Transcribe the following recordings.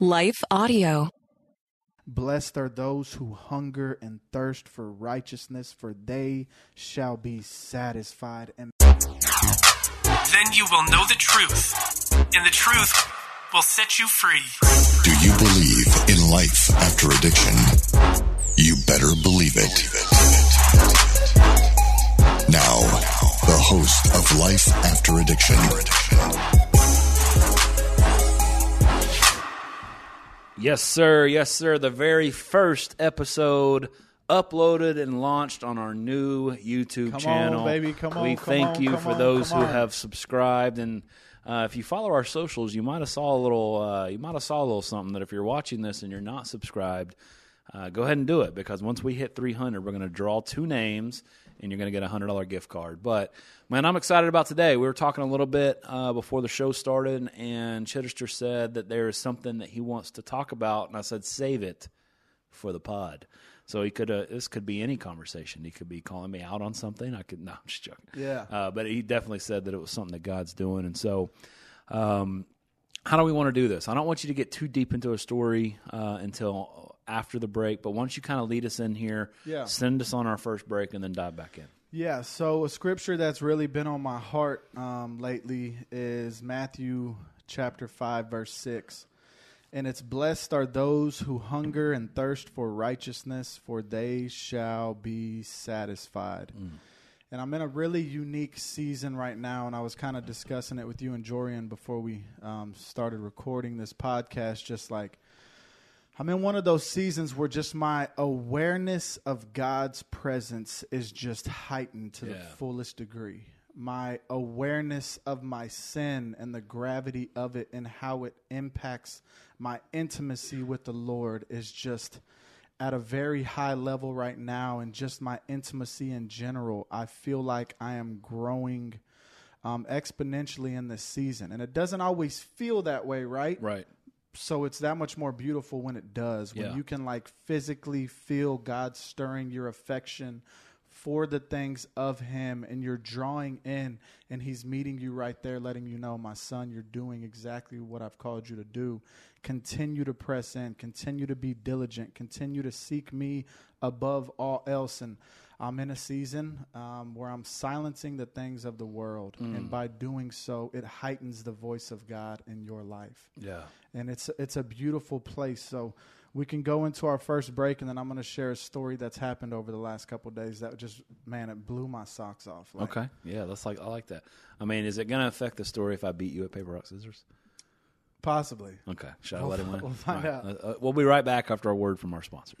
Life Audio. Blessed are those who hunger and thirst for righteousness, for they shall be satisfied. And Then you will know the truth, and the truth will set you free. Do you believe in life after addiction? You better believe it. Now, the host of Life After Addiction. Yes, sir. Yes, sir. The very first episode uploaded and launched on our new YouTube Come on, channel. baby. Come we on, come thank on, you for on, those who on. have subscribed and. Uh, if you follow our socials, you might have saw a little. Uh, you might have saw a little something that if you're watching this and you're not subscribed, uh, go ahead and do it because once we hit 300, we're going to draw two names and you're going to get a hundred dollar gift card. But man, I'm excited about today. We were talking a little bit uh, before the show started, and Chittister said that there is something that he wants to talk about, and I said save it for the pod. So he could. Uh, this could be any conversation. He could be calling me out on something. I could. No, I'm just joking. Yeah. Uh, but he definitely said that it was something that God's doing, and so. Um, how do we want to do this? I don't want you to get too deep into a story uh, until after the break, but once you kind of lead us in here, Yeah. send us on our first break and then dive back in. yeah, so a scripture that's really been on my heart um, lately is Matthew chapter 5, verse 6. And it's blessed are those who hunger and thirst for righteousness, for they shall be satisfied. And I'm in a really unique season right now, and I was kind of discussing it with you and Jorian before we um, started recording this podcast. Just like I'm in one of those seasons where just my awareness of God's presence is just heightened to the fullest degree. My awareness of my sin and the gravity of it and how it impacts my intimacy with the Lord is just at a very high level right now. And just my intimacy in general, I feel like I am growing um, exponentially in this season. And it doesn't always feel that way, right? Right. So it's that much more beautiful when it does when Yeah. you can like physically feel god stirring your affection for the things of him and you're drawing in and he's meeting you right there letting you know my son you're doing exactly what i've called you to do. Continue to press in. Continue to be diligent. Continue to seek me above all else. And i'm in a season um, where i'm silencing the things of the world and by doing so it heightens the voice of god in your life Yeah. and it's it's a beautiful place. So we can go into our first break, and then I'm going to share a story that's happened over the last couple of days that just man, it blew my socks off. Like, Okay. Yeah, that's like I like that. I mean, is it going to affect the story if I beat you at paper rock scissors? possibly. Okay. Should I We'll let him win? we'll find right. out. Uh, uh, we'll be right back after a word from our sponsors.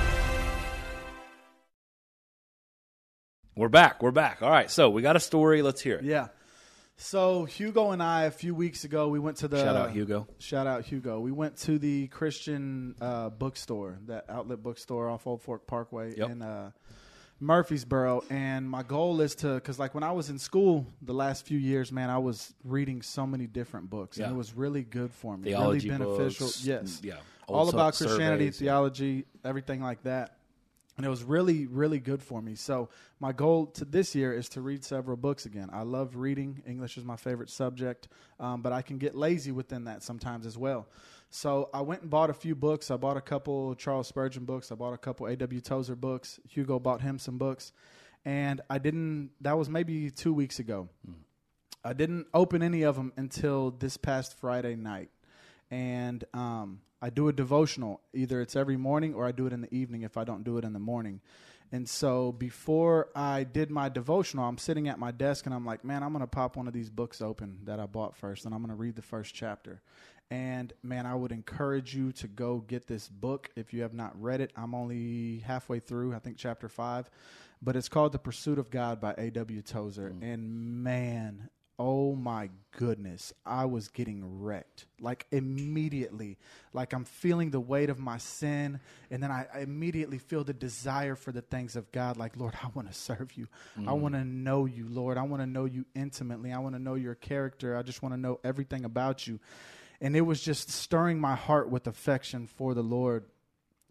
We're back. We're back. All right. So we got a story. Let's hear it. Yeah. So Hugo and I a few weeks ago we went to the Shout out Hugo. Shout out Hugo. We went to the Christian uh, bookstore, that outlet bookstore off Old Fort Parkway Yep. in uh, Murfreesboro. And my goal is to, because like when I was in school the last few years, man, I was reading so many different books, Yeah. and it was really good for me. Theology really beneficial. books, yes. yeah. All about Christianity, surveys, yeah. theology, everything like that. And it was really, really good for me. So my goal to this year is to read several books again. I love reading. English is my favorite subject, um, but I can get lazy within that sometimes as well. So I went and bought a few books. I bought a couple Charles Spurgeon books. I bought a couple A.W. Tozer books. Hugo bought him some books. And I didn't, that was maybe two weeks ago. I didn't open any of them until this past Friday night. and um, I do a devotional. Either it's every morning or I do it in the evening if I don't do it in the morning. And so before I did my devotional, I'm sitting at my desk and I'm like, man, I'm going to pop one of these books open that I bought first and I'm going to read the first chapter. And man, I would encourage you to go get this book if you have not read it. I'm only halfway through, I think chapter five, but it's called The Pursuit of God by A.W. Tozer. Mm. And man, oh my goodness, I was getting wrecked. Like immediately. Like I'm feeling the weight of my sin. And then I, I immediately feel the desire for the things of God. Like, Lord, I want to serve you. I want to know you, Lord. I want to know you intimately. I want to know your character. I just want to know everything about you. And it was just stirring my heart with affection for the Lord.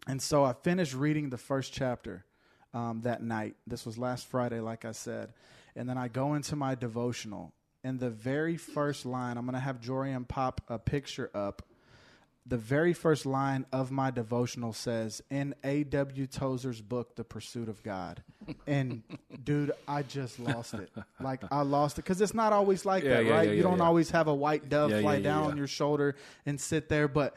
And so I finished reading the first chapter um, that night. This was last Friday, like I said. And then I go into my devotional. And the very first line, I'm going to have Jorian pop a picture up. The very first line of my devotional says, in A.W. Tozer's book, The Pursuit of God. And dude, I just lost it. Like, I lost it. Because it's not always like Yeah, that, yeah, right? yeah, you don't always have a white dove fly down on your shoulder and sit there. But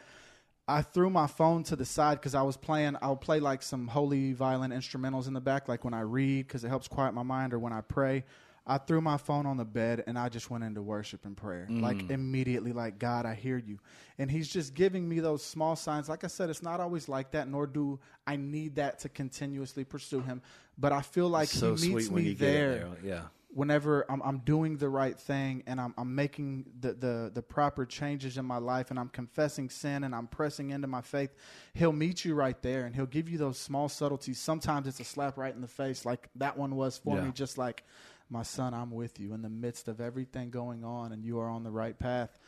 I threw my phone to the side because I was playing. I'll play like some holy violin instrumentals in the back, like when I read, because it helps quiet my mind, or when I pray. I threw my phone on the bed and I just went into worship and prayer. Mm. Like immediately, like, God, I hear you. And He's just giving me those small signs. Like I said, it's not always like that, nor do I need that to continuously pursue Him. But I feel like so He meets me there there. Yeah. whenever I'm, I'm doing the right thing and I'm, I'm making the, the, the proper changes in my life and I'm confessing sin and I'm pressing into my faith, he'll meet you right there and he'll give you those small subtleties. Sometimes it's a slap right in the face, like that one was for Yeah. me, just like, my son, I'm with you in the midst of everything going on and you are on the right path.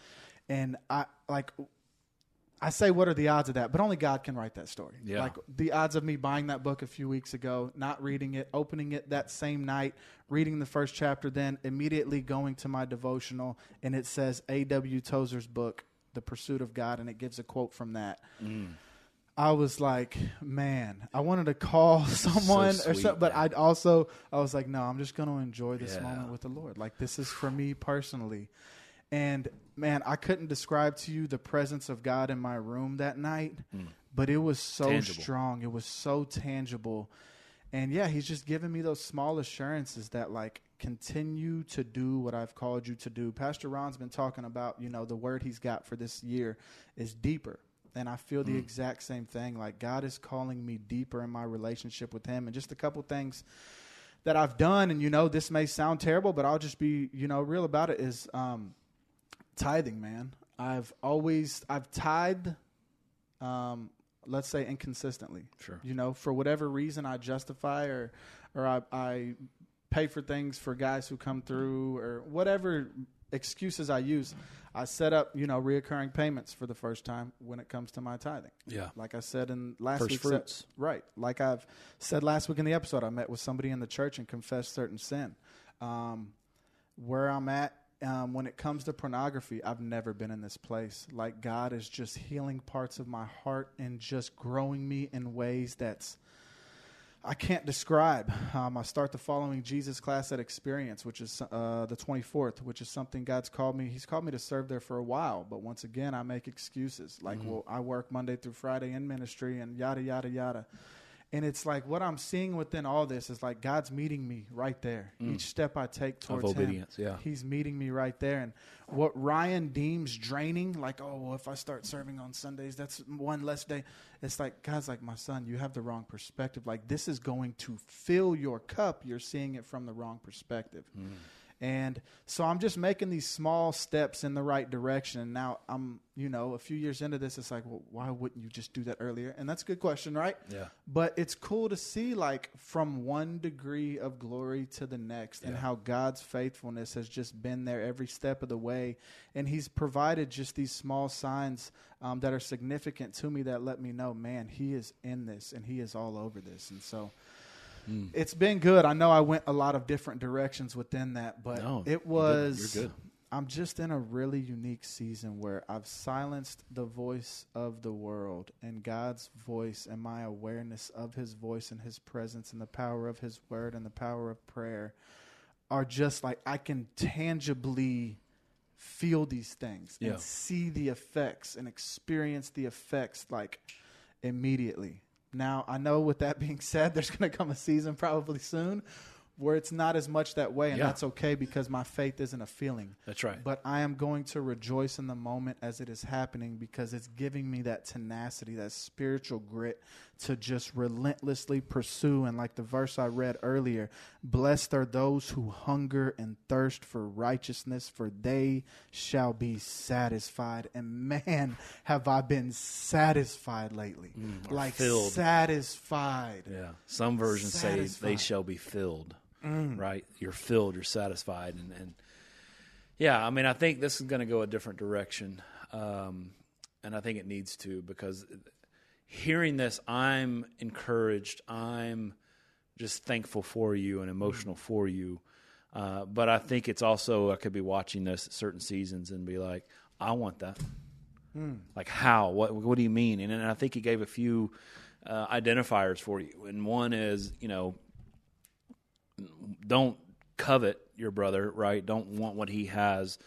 And I like, I say, what are the odds of that? But only God can write that story. Yeah. Like the odds of me buying that book a few weeks ago, not reading it, opening it that same night, reading the first chapter, then immediately going to my devotional, and it says A.W. Tozer's book, The Pursuit of God, and it gives a quote from that. Mm. I was like, man, I wanted to call someone or sweet, something, but. I'd also, I was like, no, I'm just going to enjoy this Yeah. moment with the Lord. Like, this is for me personally. And man, I couldn't describe to you the presence of God in my room that night, hmm. but it was so. Tangible. strong. It was so tangible. And yeah, he's just giving me those small assurances that like continue to do what I've called you to do. Pastor Ron's been talking about, you know, the word he's got for this year is deeper. And I feel the exact same thing. Like God is calling me deeper in my relationship with him. And just a couple things that I've done, and you know, this may sound terrible, but I'll just be, you know, real about it is um tithing, man. I've always I've tithed um let's say inconsistently. Sure. You know, for whatever reason I justify or or I, I pay for things for guys who come through or whatever excuses I use. I set up, you know, reoccurring payments for the first time when it comes to my tithing. Yeah. Like I said in last First week's fruits. right. Like I've said last week in the episode, I met with somebody in the church and confessed certain sin. Um, where I'm at um, when it comes to pornography, I've never been in this place. Like God is just healing parts of my heart and just growing me in ways that's I can't describe. Um, I start the following Jesus class at Experience, which is uh, the 24th, which is something God's called me. He's called me to serve there for a while, but once again, I make excuses. Like, well, I work Monday through Friday in ministry and yada, yada, yada. And it's like what I'm seeing within all this is like God's meeting me right there. Mm. Each step I take towards Him, obedience, yeah. He's meeting me right there. And what Ryan deems draining, like, oh, well, if I start serving on Sundays, that's one less day. It's like, God's like, my son, you have the wrong perspective. Like, this is going to fill your cup. You're seeing it from the wrong perspective. Mm. And so I'm just making these small steps in the right direction. And now I'm, you know, a few years into this, it's like, well, why wouldn't you just do that earlier? And that's a good question, right? Yeah. But it's cool to see, like, from one degree of glory to the next, and how God's faithfulness has just been there every step of the way. And He's provided just these small signs um, that are significant to me that let me know, man, He is in this and He is all over this. And so it's been good. I know I went a lot of different directions within that, but No, it was. You're good. I'm just in a really unique season where I've silenced the voice of the world and God's voice and my awareness of his voice and his presence and the power of his word and the power of prayer are just like I can tangibly feel these things Yeah. and see the effects and experience the effects like immediately. Now, I know with that being said, there's going to come a season probably soon where it's not as much that way, and Yeah. that's okay because my faith isn't a feeling. That's right. But I am going to rejoice in the moment as it is happening because it's giving me that tenacity, that spiritual grit to just relentlessly pursue. And like the verse I read earlier, blessed are those who hunger and thirst for righteousness, for they shall be satisfied. And man, have I been satisfied lately. Mm, like filled. satisfied. Yeah. Some versions say they shall be filled. Right? You're filled, you're satisfied and, and yeah, I mean I think this is gonna go a different direction. Um, and I think it needs to because hearing this I'm encouraged, I'm just thankful for you and emotional for you. Uh, but I think it's also I could be watching this at certain seasons and be like, I want that. Like how? What? What do you mean? And, and I think he gave a few uh, identifiers for you. And one is, you know, don't covet your brother, right? Don't want what he has.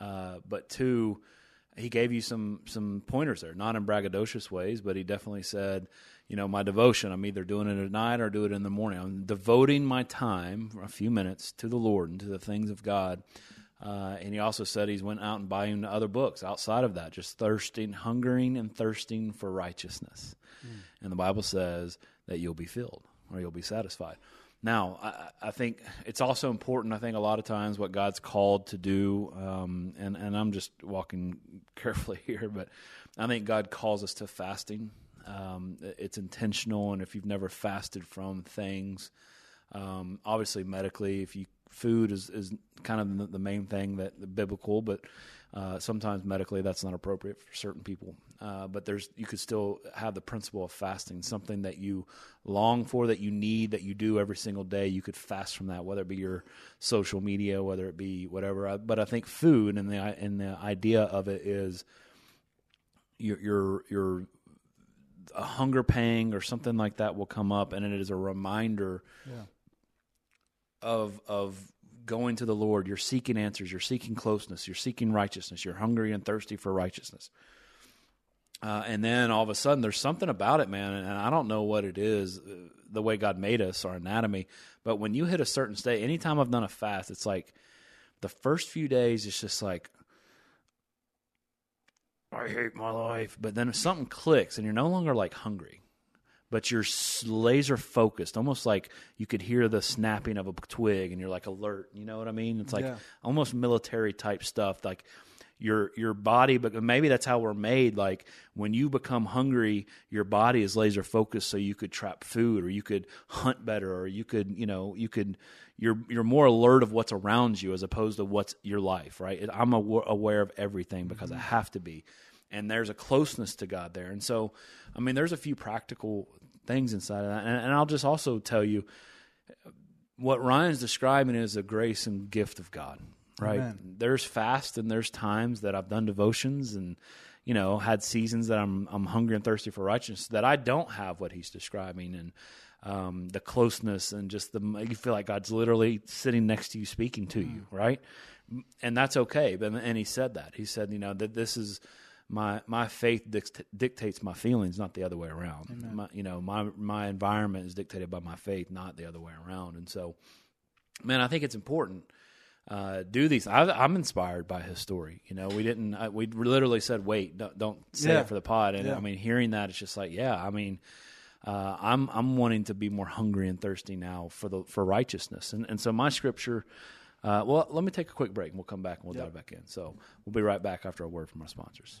Uh, but two, he gave you some some pointers there, not in braggadocious ways, but he definitely said, you know, my devotion. I'm either doing it at night or do it in the morning. I'm devoting my time for a few minutes to the Lord and to the things of God. Uh, and he also said he's went out and buying other books outside of that, just thirsting, hungering, and thirsting for righteousness. And the Bible says that you'll be filled or you'll be satisfied. Now, I, I think it's also important. I think a lot of times what God's called to do, um, and and I'm just walking carefully here, but I think God calls us to fasting. Um, it's intentional, and if you've never fasted from things, um, obviously medically, if you food is, is kind of the, main thing that the biblical, but uh, sometimes medically that's not appropriate for certain people. Uh, but there's you could still have the principle of fasting, something that you long for, that you need, that you do every single day. You could fast from that, whether it be your social media, whether it be whatever. I, but I think food and the and the idea of it is your your your a hunger pang or something like that will come up, and it is a reminder of of going to the Lord. You're seeking answers. You're seeking closeness. You're seeking righteousness. You're hungry and thirsty for righteousness. Uh, and then all of a sudden, there's something about it, man. And I don't know what it is, uh, the way God made us, our anatomy. But when you hit a certain state, anytime I've done a fast, it's like the first few days, it's just like, I hate my life. But then if something clicks, and you're no longer like hungry but you're laser focused, almost like you could hear the snapping of a twig, and you're like alert. You know what I mean? It's like Yeah. almost military type stuff. Like your your body, but maybe that's how we're made. Like when you become hungry, your body is laser focused, so you could trap food, or you could hunt better, or you could you know you could. You're you're more alert of what's around you as opposed to what's your life, right? I'm awa- aware of everything because I mm-hmm. have to be and there's a closeness to God there. And so, I mean, there's a few practical things inside of that. And, and I'll just also tell you what Ryan's describing is a grace and gift of God, right? Amen. There's fast and there's times that I've done devotions and you know had seasons that I'm I'm hungry and thirsty for righteousness that I don't have what he's describing and um, the closeness and just the you feel like God's literally sitting next to you speaking to you, right? And that's okay. But and he said that he said you know that this is my my faith dict- dictates my feelings, not the other way around. My, you know, my my environment is dictated by my faith, not the other way around. And so, man, I think it's important. Uh, do these. I, I'm inspired by his story. You know, we didn't. I, we literally said, "Wait, don't, don't say Yeah. it for the pod." And Yeah. I mean, hearing that, it's just like, yeah. I mean, uh, I'm I'm wanting to be more hungry and thirsty now for the for righteousness. And and so my scripture. Uh, well, let me take a quick break and we'll come back and we'll dive back in. So we'll be right back after a word from our sponsors.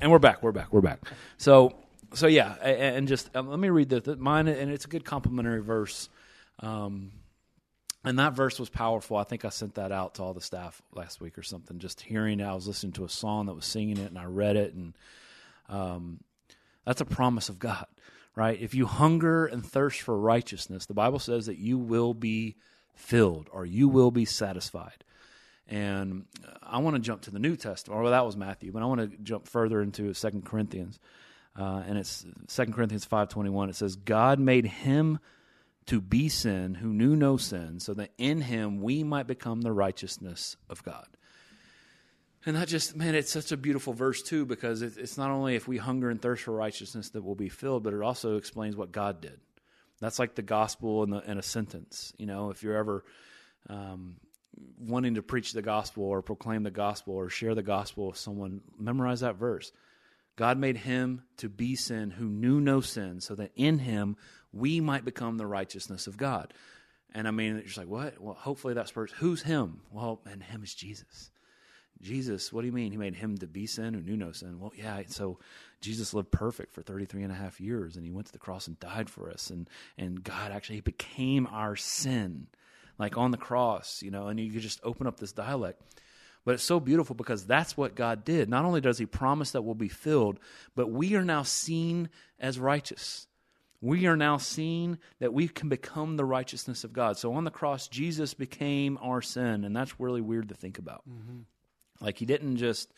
And we're back. We're back. We're back. So, so yeah, and just um, let me read the, the mine, and it's a good complimentary verse. Um, and that verse was powerful. I think I sent that out to all the staff last week or something. Just hearing it, I was listening to a song that was singing it, and I read it, and um, that's a promise of God, right? If you hunger and thirst for righteousness, the Bible says that you will be filled or you will be satisfied. And I want to jump to the New Testament. Well, that was Matthew, but I want to jump further into Second Corinthians. Uh, and it's Second Corinthians 5.21. It says, God made him to be sin who knew no sin, so that in him we might become the righteousness of God. And that just, man, it's such a beautiful verse, too, because it's not only if we hunger and thirst for righteousness that we'll be filled, but it also explains what God did. That's like the gospel in, the, in a sentence. You know, if you're ever um, wanting to preach the gospel or proclaim the gospel or share the gospel with someone, memorize that verse. God made him to be sin who knew no sin, so that in him we might become the righteousness of God. And I mean, just like, what? Well, hopefully that's person. Who's him? Well, and him is Jesus. Jesus, what do you mean? He made him to be sin who knew no sin. Well, yeah, so Jesus lived perfect for 33 and a half years and he went to the cross and died for us. And, and God actually became our sin, like on the cross, you know, and you could just open up this dialect. But it's so beautiful because that's what God did. Not only does he promise that we'll be filled, but we are now seen as righteous. We are now seen that we can become the righteousness of God. So on the cross, Jesus became our sin, and that's really weird to think about. Mm-hmm. Like he didn't just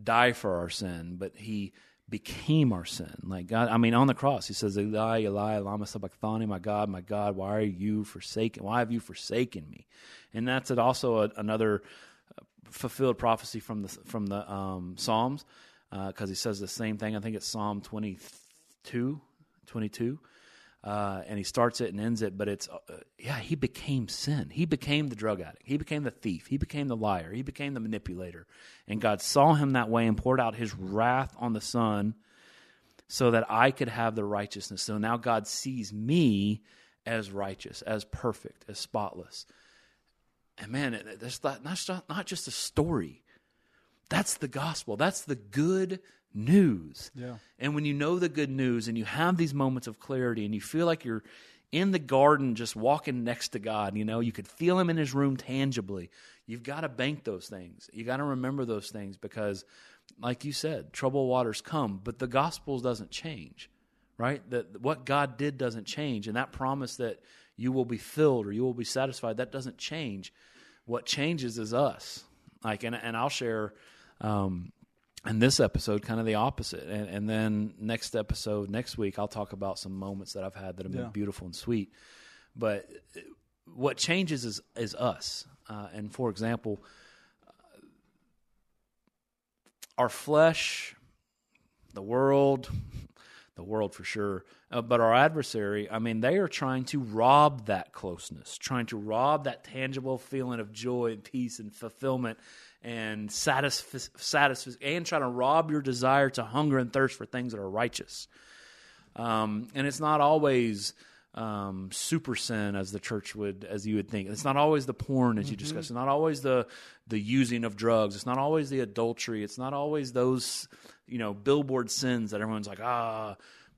die for our sin, but he became our sin. Like God, I mean, on the cross, he says, Eli, Eli, lama sabachthani, my God, my God, why are you forsaken? Why have you forsaken me? And that's also a, another uh, fulfilled prophecy from the, from the um, Psalms, because he says the same thing. I think it's Psalm 22, 22. Uh, and he starts it and ends it, but it's, uh, yeah, he became sin. He became the drug addict. He became the thief. He became the liar. He became the manipulator. And God saw him that way and poured out his wrath on the Son so that I could have the righteousness. So now God sees me as righteous, as perfect, as spotless. And man, that's not, not, not just a story. That's the gospel. That's the good news. Yeah. And when you know the good news and you have these moments of clarity and you feel like you're in the garden just walking next to God, you know, you could feel him in his room tangibly. You've got to bank those things. You got to remember those things because like you said, troubled waters come, but the gospel doesn't change. Right? That what God did doesn't change and that promise that you will be filled or you will be satisfied, that doesn't change. What changes is us. Like and and I'll share um in this episode kind of the opposite. And, and then next episode next week i'll talk about some moments that i've had that have been Yeah. beautiful and sweet. But what changes is is us. Uh, and for example our flesh the world the world for sure uh, but our adversary i mean they are trying to rob that closeness trying to rob that tangible feeling of joy and peace and fulfillment and satisf- satisf- and trying to rob your desire to hunger and thirst for things that are righteous um, and it's not always um, super sin as the church would, as you would think. It's not always the porn as you discussed. It's not always the the using of drugs. It's not always the adultery. It's not always those you know billboard sins that everyone's like ah.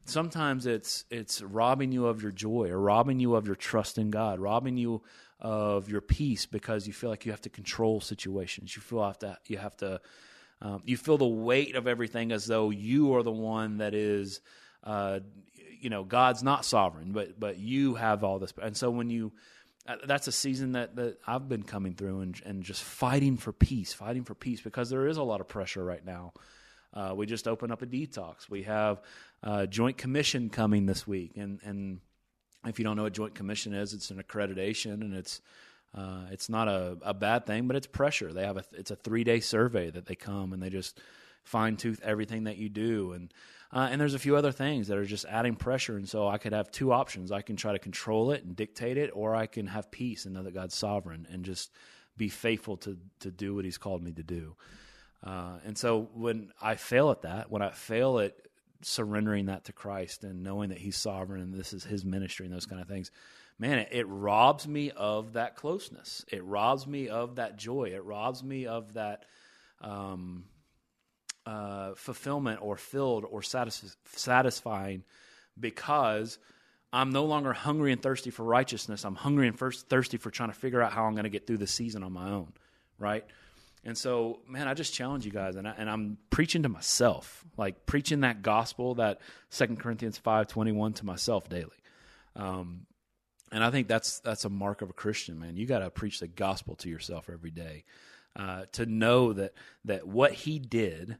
Sometimes it's it's robbing you of your joy or robbing you of your trust in God, robbing you of your peace because you feel like you have to control situations. You feel have to you have to um, you feel the weight of everything as though you are the one that is uh, you know God's not sovereign, but but you have all this. And so when you uh, that's a season that, that I've been coming through and, and just fighting for peace, fighting for peace because there is a lot of pressure right now. Uh, we just opened up a detox. We have uh, Joint Commission coming this week, and and if you don't know what Joint Commission is, it's an accreditation, and it's uh, it's not a, a bad thing, but it's pressure. They have a it's a three day survey that they come and they just fine tooth everything that you do, and Uh, and there's a few other things that are just adding pressure. And so I could have two options. I can try to control it and dictate it, or I can have peace and know that God's sovereign and just be faithful to, to do what He's called me to do. Uh, and so when I fail at that, when I fail at surrendering that to Christ and knowing that He's sovereign and this is His ministry and those kind of things, man, it, it robs me of that closeness. It robs me of that joy. It robs me of that. Um, uh, fulfillment or filled or satis- satisfying because I'm no longer hungry and thirsty for righteousness. I'm hungry and first thirsty for trying to figure out how I'm going to get through the season on my own, right? And so, man, I just challenge you guys, and, I, and I'm preaching to myself, like preaching that gospel, that Second Corinthians five twenty one to myself daily. Um, and I think that's that's a mark of a Christian, man. You got to preach the gospel to yourself every day, uh, to know that that what He did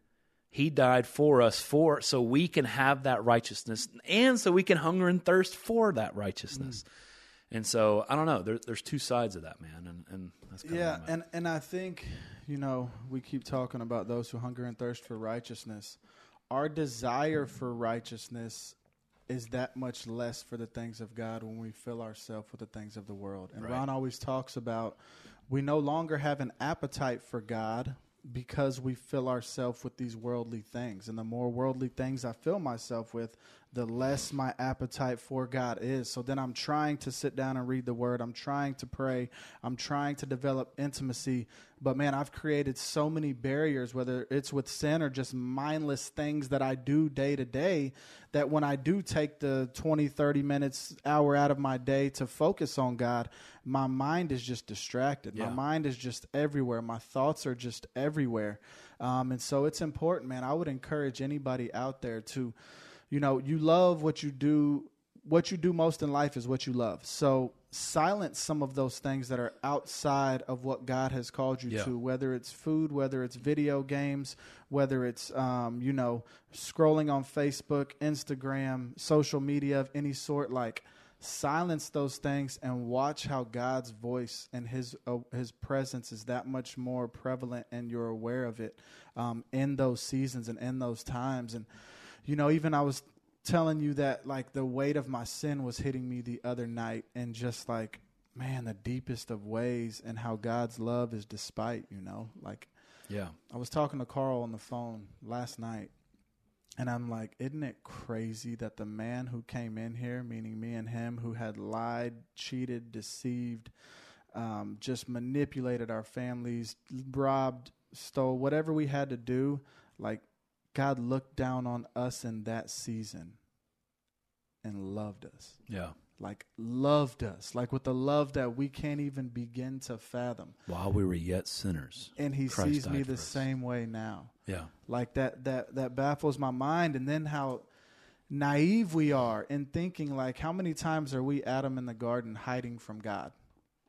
he died for us for so we can have that righteousness and so we can hunger and thirst for that righteousness. Mm. And so I don't know. There, there's two sides of that, man, and, and that's yeah. And and I think you know we keep talking about those who hunger and thirst for righteousness. Our desire for righteousness is that much less for the things of God when we fill ourselves with the things of the world. And right. Ron always talks about we no longer have an appetite for God because we fill ourselves with these worldly things. And the more worldly things I fill myself with, the less my appetite for God is. So then I'm trying to sit down and read the word. I'm trying to pray. I'm trying to develop intimacy. But man, I've created so many barriers, whether it's with sin or just mindless things that I do day to day, that when I do take the 20, 30 minutes, hour out of my day to focus on God, my mind is just distracted. Yeah. My mind is just everywhere. My thoughts are just everywhere. Um, and so it's important, man. I would encourage anybody out there to you know, you love what you do. What you do most in life is what you love. So silence some of those things that are outside of what God has called you yeah. to, whether it's food, whether it's video games, whether it's, um, you know, scrolling on Facebook, Instagram, social media of any sort. Like, silence those things and watch how God's voice and His uh, His presence is that much more prevalent, and you're aware of it um, in those seasons and in those times. And you know, even I was telling you that like the weight of my sin was hitting me the other night and just like man the deepest of ways and how god's love is despite you know? Like yeah. I was talking to carl on the phone last night and i'm like isn't it crazy that the man who came in here meaning me and him who had lied cheated deceived um, just manipulated our families robbed stole whatever we had to do like God looked down on us in that season and loved us. Yeah. Like loved us, like with the love that we can't even begin to fathom. While we were yet sinners, and He Christ sees me the us. same way now. Yeah, like that that that baffles my mind. And then how naive we are in thinking like, how many times are we Adam in the garden hiding from God?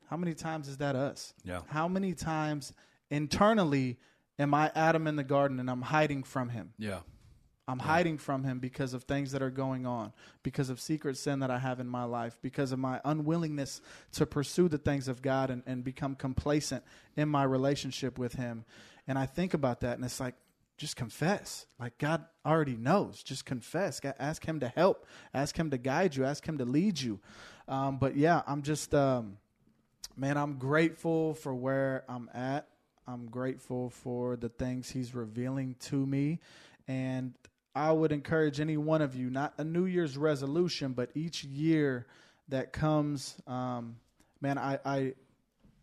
How many times is that us? Yeah. How many times internally am I Adam in the garden and I'm hiding from him? Yeah. I'm yeah. hiding from him because of things that are going on, because of secret sin that I have in my life, because of my unwillingness to pursue the things of God and, and become complacent in my relationship with him. And I think about that and it's like, just confess. Like God already knows. Just confess. Ask Him to help. Ask Him to guide you. Ask Him to lead you. Um, but yeah, I'm just, um, man, I'm grateful for where I'm at. I'm grateful for the things He's revealing to me. And I would encourage any one of you, not a New Year's resolution, but each year that comes, um, man, I, I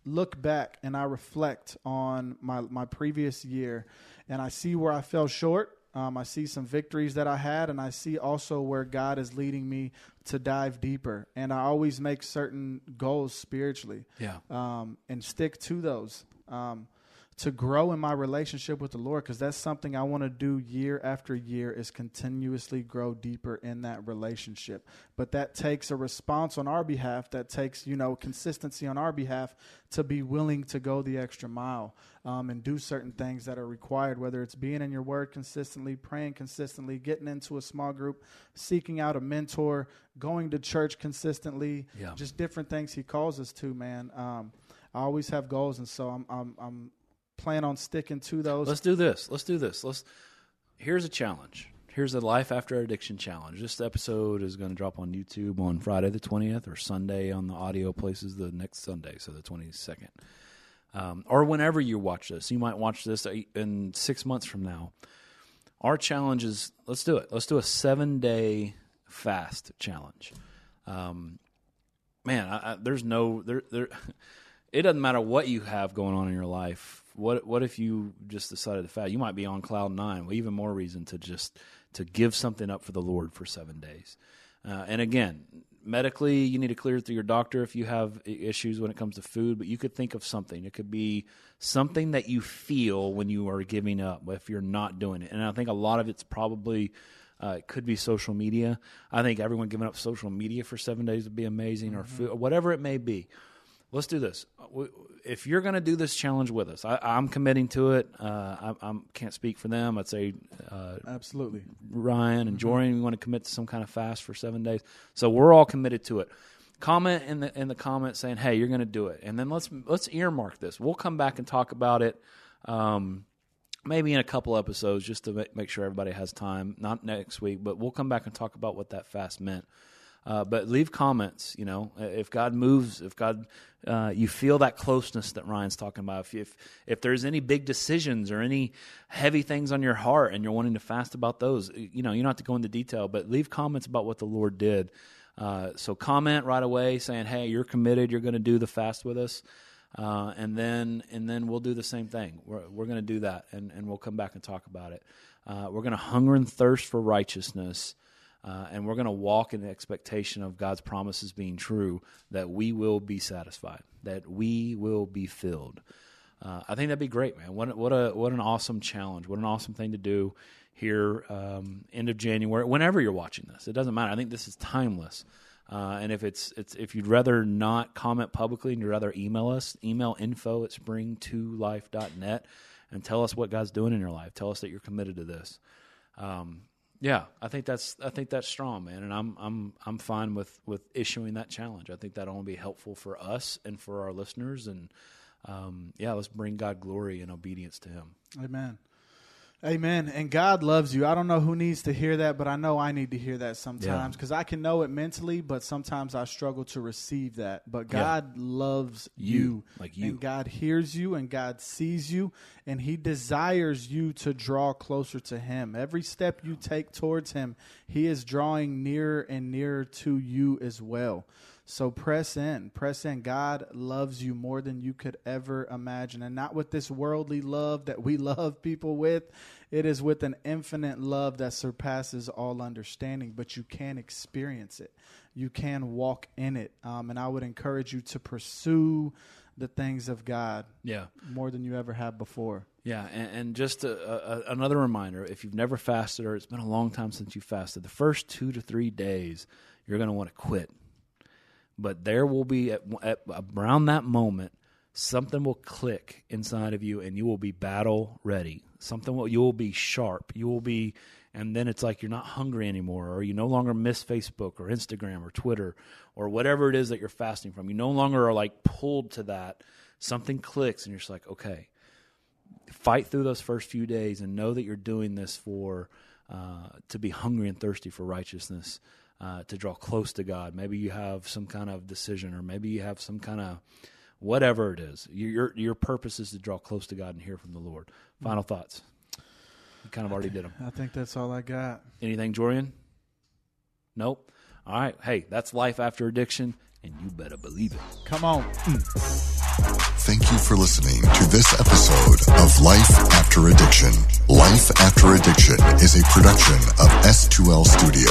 look back and I reflect on my, my previous year and I see where I fell short. Um, I see some victories that I had, and I see also where God is leading me to dive deeper. And I always make certain goals spiritually, yeah, um, and stick to those. Um, to grow in my relationship with the Lord because that's something I want to do year after year is continuously grow deeper in that relationship. But that takes a response on our behalf. That takes you know consistency on our behalf to be willing to go the extra mile um, and do certain things that are required. Whether it's being in your word consistently, praying consistently, getting into a small group, seeking out a mentor, going to church consistently, yeah. just different things He calls us to. Man, um, I always have goals, and so I'm I'm, I'm plan on sticking to those. Let's do this. Let's do this. Let's. Here's a challenge. here's the Life After Addiction Challenge. This episode is going to drop on YouTube on Friday the 20th or Sunday on the audio places the next Sunday, so the 22nd. Um, or whenever you watch this. You might watch this in six months from now. Our challenge is let's do it. Let's do a seven day fast challenge. Um, man, I, I, there's no there there. It doesn't matter what you have going on in your life. What what if you just decided to fast? You might be on cloud nine. Well, even more reason to just to give something up for the Lord for seven days. Uh, and again, medically, you need to clear it through your doctor if you have issues when it comes to food. But you could think of something. It could be something that you feel when you are giving up if you're not doing it. And I think a lot of it's probably uh, it could be social media. I think everyone giving up social media for seven days would be amazing, mm-hmm. or food, whatever it may be. Let's do this. If you're going to do this challenge with us, I, am committing to it. Uh, I, I, can't speak for them. I'd say uh, absolutely. Ryan and mm-hmm. We want to commit to some kind of fast for seven days. So we're all committed to it. Comment in the in the comments saying, "Hey, you're going to do it," and then let's let's earmark this. We'll come back and talk about it. Um, maybe in a couple episodes just to make sure everybody has time. Not next week, but we'll come back and talk about what that fast meant. Uh, but leave comments. You know, if God moves, if God, uh, you feel that closeness that Ryan's talking about. If, if if there's any big decisions or any heavy things on your heart, and you're wanting to fast about those, you know, you don't have to go into detail, but leave comments about what the Lord did. Uh, so comment right away saying, "Hey, you're committed. You're going to do the fast with us." Uh, and then and then we'll do the same thing. We're we're going to do that, and and we'll come back and talk about it. Uh, we're going to hunger and thirst for righteousness, uh, and we're going to walk in the expectation of God's promises being true. That we will be satisfied. That we will be filled. Uh, I think that'd be great, man. What what a what an awesome challenge. What an awesome thing to do here, um, end of January. Whenever you're watching this, it doesn't matter. I think this is timeless. Uh, and if it's it's if you'd rather not comment publicly and you'd rather email us, email info at spring2life.net and tell us what God's doing in your life. Tell us that you're committed to this. Um, yeah, I think that's I think that's strong, man, and I'm I'm I'm fine with with issuing that challenge. I think that'll only be helpful for us and for our listeners, and um, yeah, let's bring God glory and obedience to Him. Amen. Amen. And God loves you. I don't know who needs to hear that, but I know I need to hear that sometimes because yeah. I can know it mentally, but sometimes I struggle to receive that. But God yeah. loves you. you. Like you. And God hears you and God sees you and He desires you to draw closer to Him. Every step you take towards Him, He is drawing nearer and nearer to you as well. So press in, press in. God loves you more than you could ever imagine. And not with this worldly love that we love people with, it is with an infinite love that surpasses all understanding, but you can experience it. You can walk in it. Um, and I would encourage you to pursue the things of God yeah. more than you ever have before. Yeah, and, and just a, a, another reminder if you've never fasted or it's been a long time since you fasted, the first two to three days, you're going to want to quit but there will be at, at, around that moment something will click inside of you and you will be battle ready. Something will you will be sharp. You will be and then it's like you're not hungry anymore or you no longer miss facebook or instagram or twitter or whatever it is that you're fasting from. You no longer are like pulled to that. Something clicks and you're just like okay fight through those first few days and know that you're doing this for uh, to be hungry and thirsty for righteousness uh, to draw close to God. Maybe you have some kind of decision, or maybe you have some kind of whatever it is. Your your purpose is to draw close to God and hear from the Lord. Final thoughts. You kind of already did them. I think that's all I got. Anything, Jorian? Nope. All right. Hey, that's life after addiction, and you better believe it. Come on. Thank you for listening to this episode of Life After Addiction. Life After Addiction is a production of S2L Studio.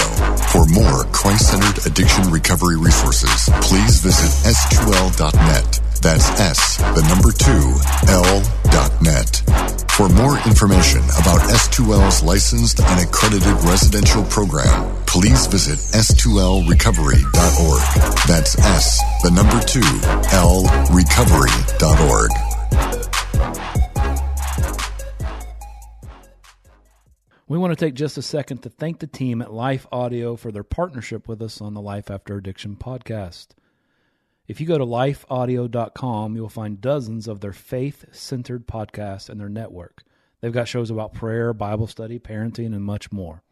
For more Christ-centered addiction recovery resources, please visit s2l.net. That's S, the number two, L dot net. For more information about S2L's licensed and accredited residential program, please visit s2lrecovery.org. That's S, the number two, L recovery.org. We want to take just a second to thank the team at Life Audio for their partnership with us on the Life After Addiction podcast. If you go to lifeaudio.com, you'll find dozens of their faith centered podcasts and their network. They've got shows about prayer, Bible study, parenting, and much more.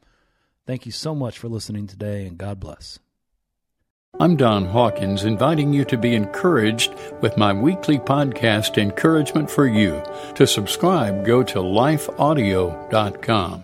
Thank you so much for listening today, and God bless. I'm Don Hawkins, inviting you to be encouraged with my weekly podcast, Encouragement for You. To subscribe, go to lifeaudio.com.